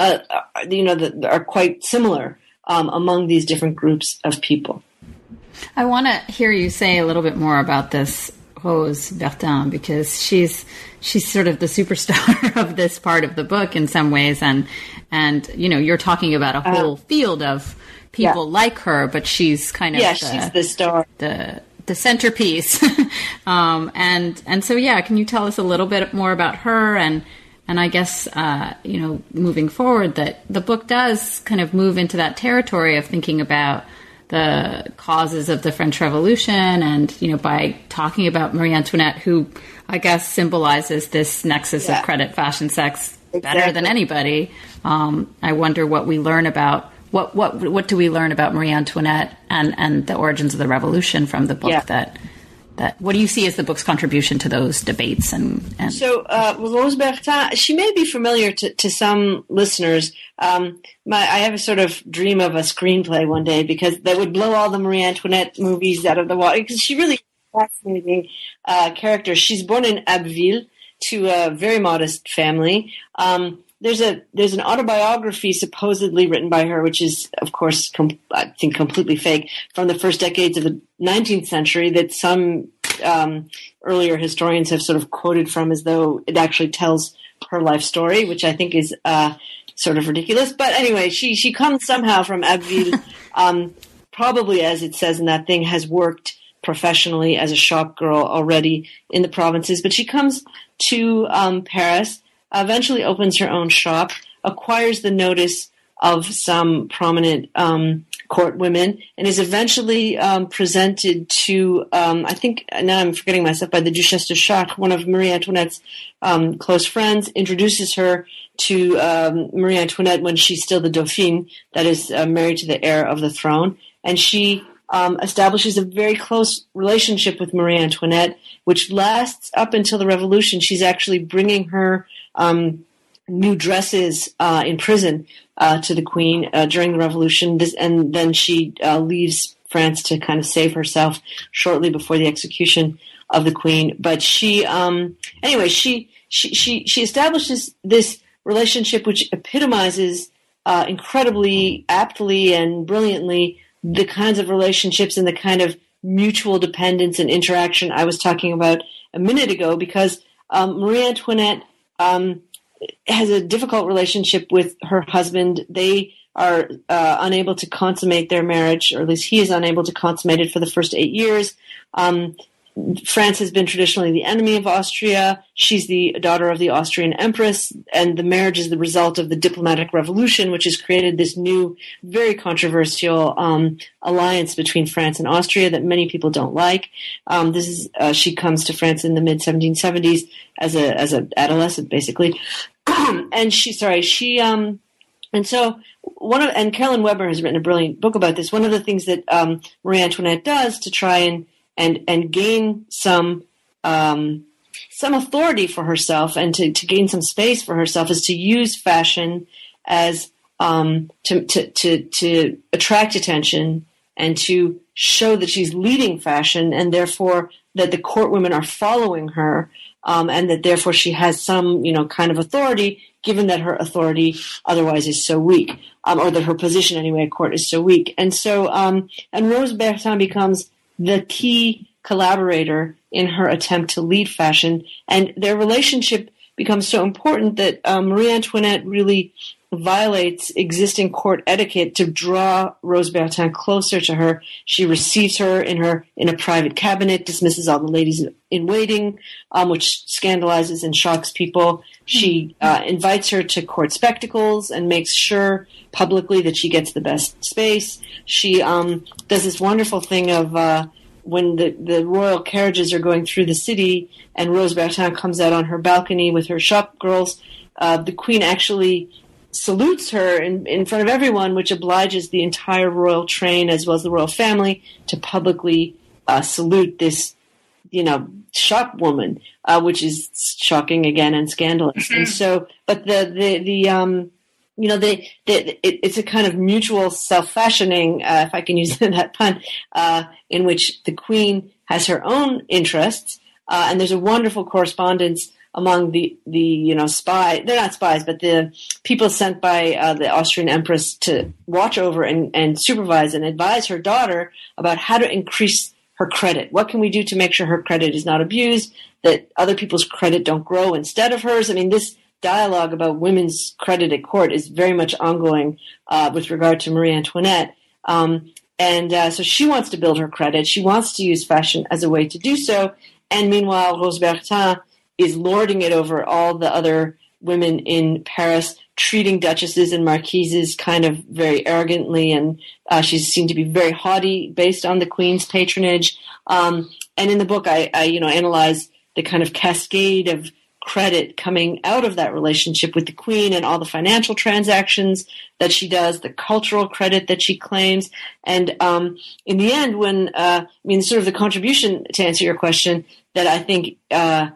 uh, are, you know, the, are quite similar um, among these different groups of people. I want to hear you say a little bit more about this Rose Bertin because she's she's sort of the superstar of this part of the book in some ways, and and you know you're talking about a uh-huh. whole uh, field of people yeah. like her, but she's kind of yeah, the, she's the star, the the centerpiece, um, and and so yeah, can you tell us a little bit more about her and and I guess uh, you know moving forward that the book does kind of move into that territory of thinking about the causes of the French Revolution, and you know, by talking about Marie Antoinette, who I guess symbolizes this nexus yeah. of credit, fashion, sex exactly. better than anybody. Um, I wonder what we learn about what what what do we learn about Marie Antoinette and and the origins of the revolution from the book yeah. that that what do you see as the book's contribution to those debates and, and so uh, Rose Bertin she may be familiar to, to some listeners. Um, my, I have a sort of dream of a screenplay one day because that would blow all the Marie Antoinette movies out of the water because she really fascinating uh, character. She's born in Abbeville to a very modest family. Um, there's a there's an autobiography supposedly written by her, which is of course com- I think completely fake from the first decades of the 19th century that some um, earlier historians have sort of quoted from as though it actually tells her life story, which I think is uh, sort of ridiculous. But anyway, she she comes somehow from Abbeville, um, probably as it says in that thing, has worked professionally as a shop girl already in the provinces, but she comes to um, Paris eventually opens her own shop, acquires the notice of some prominent um, court women, and is eventually um, presented to, um, I think, now I'm forgetting myself, by the Duchesse de Chartres, one of Marie Antoinette's um, close friends, introduces her to um, Marie Antoinette when she's still the Dauphine, that is, uh, married to the heir of the throne. And she um, establishes a very close relationship with Marie Antoinette, which lasts up until the Revolution. She's actually bringing her um, new dresses uh, in prison uh, to the Queen uh, during the Revolution, this, and then she uh, leaves France to kind of save herself shortly before the execution of the Queen. But she, um, anyway, she, she she she establishes this relationship which epitomizes uh, incredibly aptly and brilliantly the kinds of relationships and the kind of mutual dependence and interaction I was talking about a minute ago because um, Marie Antoinette um, has a difficult relationship with her husband. They are uh, unable to consummate their marriage, or at least he is unable to consummate it for the first eight years. Um, France has been traditionally the enemy of Austria. She's the daughter of the Austrian empress, and the marriage is the result of the diplomatic revolution, which has created this new, very controversial um, alliance between France and Austria that many people don't like. Um, this is uh, she comes to France in the mid 1770s as a as an adolescent, basically, and she sorry she um, and so one of and Caroline Weber has written a brilliant book about this. One of the things that um, Marie Antoinette does to try and and and gain some um, some authority for herself and to, to gain some space for herself is to use fashion as um, to, to, to, to attract attention and to show that she's leading fashion and therefore that the court women are following her um, and that therefore she has some you know kind of authority given that her authority otherwise is so weak um, or that her position anyway at court is so weak. And so um, and Rose Bertin becomes the key collaborator in her attempt to lead fashion. And their relationship becomes so important that um, Marie Antoinette really violates existing court etiquette to draw Rose Bertin closer to her. She receives her in her in a private cabinet, dismisses all the ladies in waiting, um, which scandalizes and shocks people. She uh, invites her to court spectacles and makes sure publicly that she gets the best space. She um, does this wonderful thing of uh, when the, the royal carriages are going through the city and Rose Bertin comes out on her balcony with her shop girls, uh, the queen actually salutes her in, in front of everyone, which obliges the entire royal train as well as the royal family to publicly uh, salute this, you know, shop woman, uh, which is shocking again and scandalous. Mm-hmm. And so, but the the the um, you know, they, they it, it's a kind of mutual self-fashioning, uh, if I can use that pun, uh, in which the queen has her own interests, uh, and there's a wonderful correspondence among the the you know spy they're not spies but the people sent by uh, the Austrian empress to watch over and, and supervise and advise her daughter about how to increase her credit what can we do to make sure her credit is not abused that other people's credit don't grow instead of hers i mean this dialogue about women's credit at court is very much ongoing uh, with regard to Marie Antoinette. Um, and uh, so she wants to build her credit. She wants to use fashion as a way to do so. And meanwhile, Rose Bertin is lording it over all the other women in Paris, treating duchesses and marquises kind of very arrogantly. And uh, she's seen to be very haughty based on the queen's patronage. Um, and in the book, I, I, you know, analyze the kind of cascade of credit coming out of that relationship with the queen and all the financial transactions that she does, the cultural credit that she claims. And um, in the end, when, uh, I mean, sort of the contribution to answer your question that I think, uh,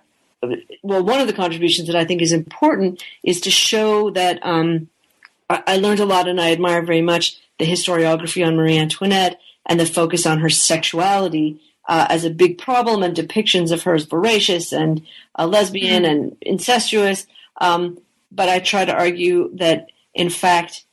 well, one of the contributions that I think is important is to show that um, I-, I learned a lot and I admire very much the historiography on Marie Antoinette and the focus on her sexuality uh, as a big problem and depictions of her as voracious and uh, lesbian mm-hmm. and incestuous. Um, but I try to argue that, in fact,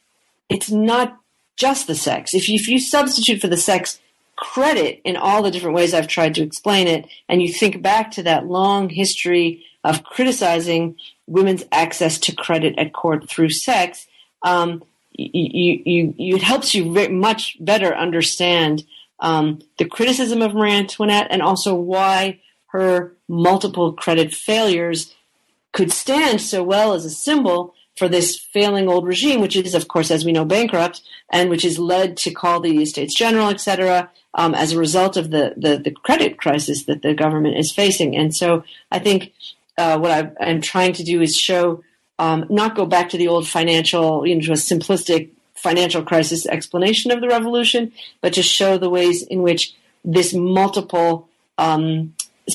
it's not just the sex. If you, if you substitute for the sex credit in all the different ways I've tried to explain it, and you think back to that long history of criticizing women's access to credit at court through sex, um, you, you, you, it helps you very much better understand um, the criticism of Marie Antoinette and also why her multiple credit failures could stand so well as a symbol for this failing old regime, which is, of course, as we know, bankrupt, and which is led to call the Estates General, et cetera, um, as a result of the, the, the, credit crisis that the government is facing. And so I think uh, what i am trying to do is show, um, not go back to the old financial, you know, to a simplistic financial crisis explanation of the revolution, but to show the ways in which this multiple um,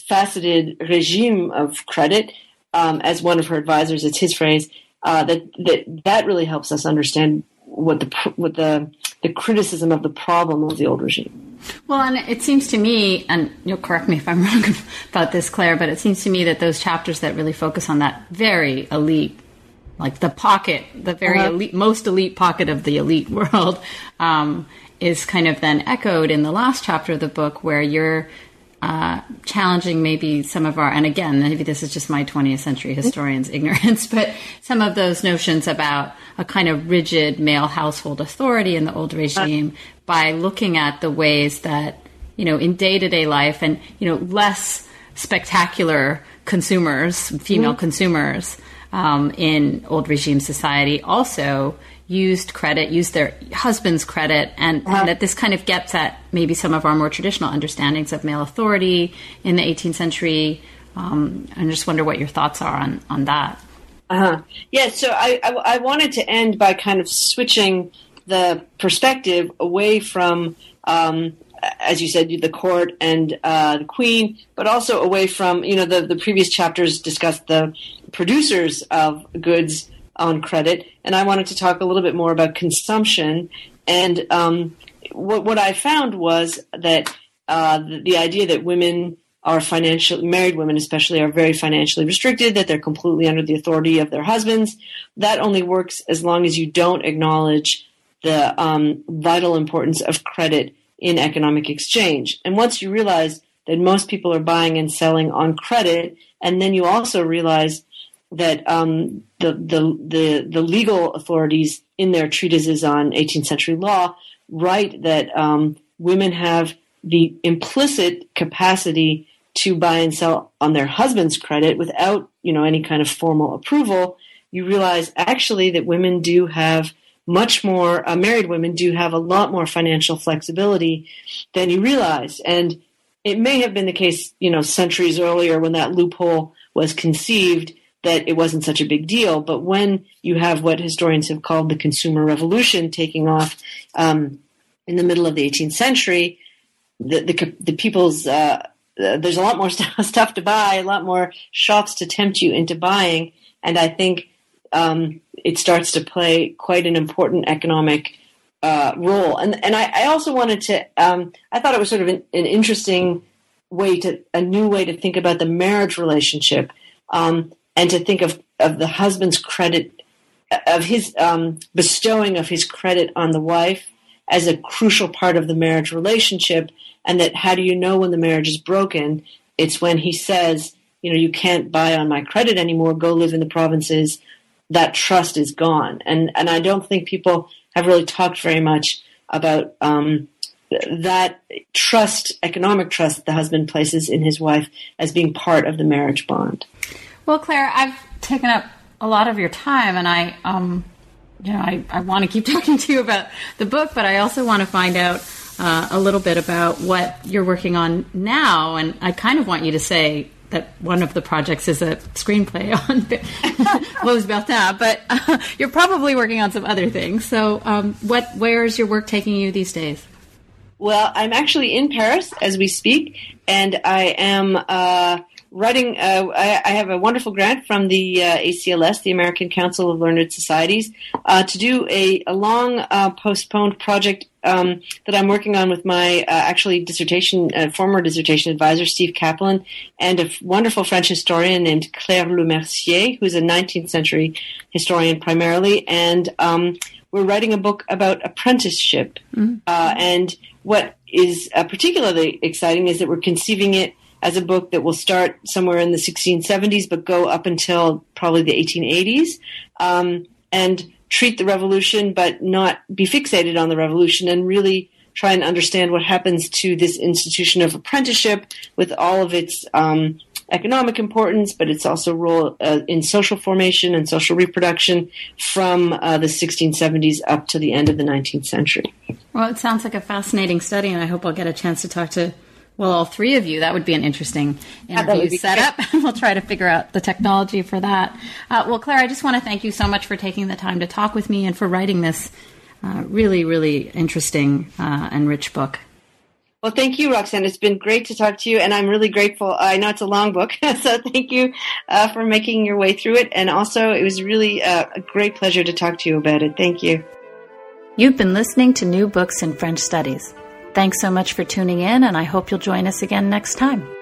faceted regime of credit, um, as one of her advisors, it's his phrase, uh, that, that that really helps us understand what the what the the criticism of the problem of the old regime. Well, and it seems to me, and you'll correct me if I'm wrong about this, Clare, but it seems to me that those chapters that really focus on that very elite like the pocket, the very uh-huh. elite, most elite pocket of the elite world, um, is kind of then echoed in the last chapter of the book, where you're uh, challenging maybe some of our, and again, maybe this is just my 20th century historian's ignorance, but some of those notions about a kind of rigid male household authority in the old regime by looking at the ways that, you know, in day to day life and, you know, less spectacular consumers, female mm-hmm. consumers um, in old regime society also used credit, used their husband's credit, and, uh-huh. and, that this kind of gets at maybe some of our more traditional understandings of male authority in the 18th century. Um, I just wonder what your thoughts are on, on that. Uh-huh. Yeah, so I, I, I wanted to end by kind of switching the perspective away from, um, as you said, the court and uh, the queen, but also away from, you know, the, the previous chapters discussed the producers of goods on credit, and I wanted to talk a little bit more about consumption. And um, what, what I found was that uh, the, the, idea that women are financial, married women especially, are very financially restricted, that they're completely under the authority of their husbands. That only works as long as you don't acknowledge the um, vital importance of credit in economic exchange. And once you realize that most people are buying and selling on credit, and then you also realize that um, the, the, the, the, legal authorities in their treatises on 18th century law write that um, women have the implicit capacity to buy and sell on their husband's credit without you know any kind of formal approval. You realize actually that women do have much more uh, married women do have a lot more financial flexibility than you realize. And it may have been the case you know centuries earlier when that loophole was conceived that it wasn't such a big deal. But when you have what historians have called the consumer revolution taking off um, in the middle of the 18th century, the the, the people's uh, there's a lot more stuff to buy, a lot more shops to tempt you into buying, and I think um, it starts to play quite an important economic uh, role. And and I, I also wanted to um, I thought it was sort of an, an, interesting way to a new way to think about the marriage relationship. Um, and to think of, of the husband's credit, of his um, bestowing of his credit on the wife as a crucial part of the marriage relationship, and that how do you know when the marriage is broken? It's when he says, you know, you can't buy on my credit anymore, go live in the provinces. That trust is gone. And, and I don't think people have really talked very much about um, that trust, economic trust that the husband places in his wife as being part of the marriage bond. Well, Clare, I've taken up a lot of your time, and I, um, you know, I, I want to keep talking to you about the book, but I also want to find out uh, a little bit about what you're working on now. And I kind of want you to say that one of the projects is a screenplay on Rose Bertin, but uh, you're probably working on some other things. So, um, what, where is your work taking you these days? Well, I'm actually in Paris as we speak, and I am. Uh, writing. Uh, I, I, have a wonderful grant from the uh, ACLS, the American Council of Learned Societies, uh, to do a, a long uh, postponed project um, that I'm working on with my uh, actually dissertation, uh, former dissertation advisor, Steve Kaplan, and a f- wonderful French historian named Claire Lemercier, who's a 19th century historian primarily, and um, we're writing a book about apprenticeship. Mm-hmm. and what is particularly exciting is that we're conceiving it as a book that will start somewhere in the 1670s but go up until probably the 1880s um, and treat the revolution but not be fixated on the revolution and really try and understand what happens to this institution of apprenticeship with all of its um, economic importance, but its also role uh, in social formation and social reproduction from uh, the 1670s up to the end of the 19th century. Well, it sounds like a fascinating study, and I hope I'll get a chance to talk to well, all three of you. That would be an interesting interview yeah, setup. we'll try to figure out the technology for that. Uh, well, Clare, I just want to thank you so much for taking the time to talk with me and for writing this uh, really, really interesting uh, and rich book. Well, thank you, Roxanne. It's been great to talk to you, and I'm really grateful. I know it's a long book, so thank you uh, for making your way through it. And also, it was really uh, a great pleasure to talk to you about it. Thank you. You've been listening to New Books in French Studies. Thanks so much for tuning in, and I hope you'll join us again next time.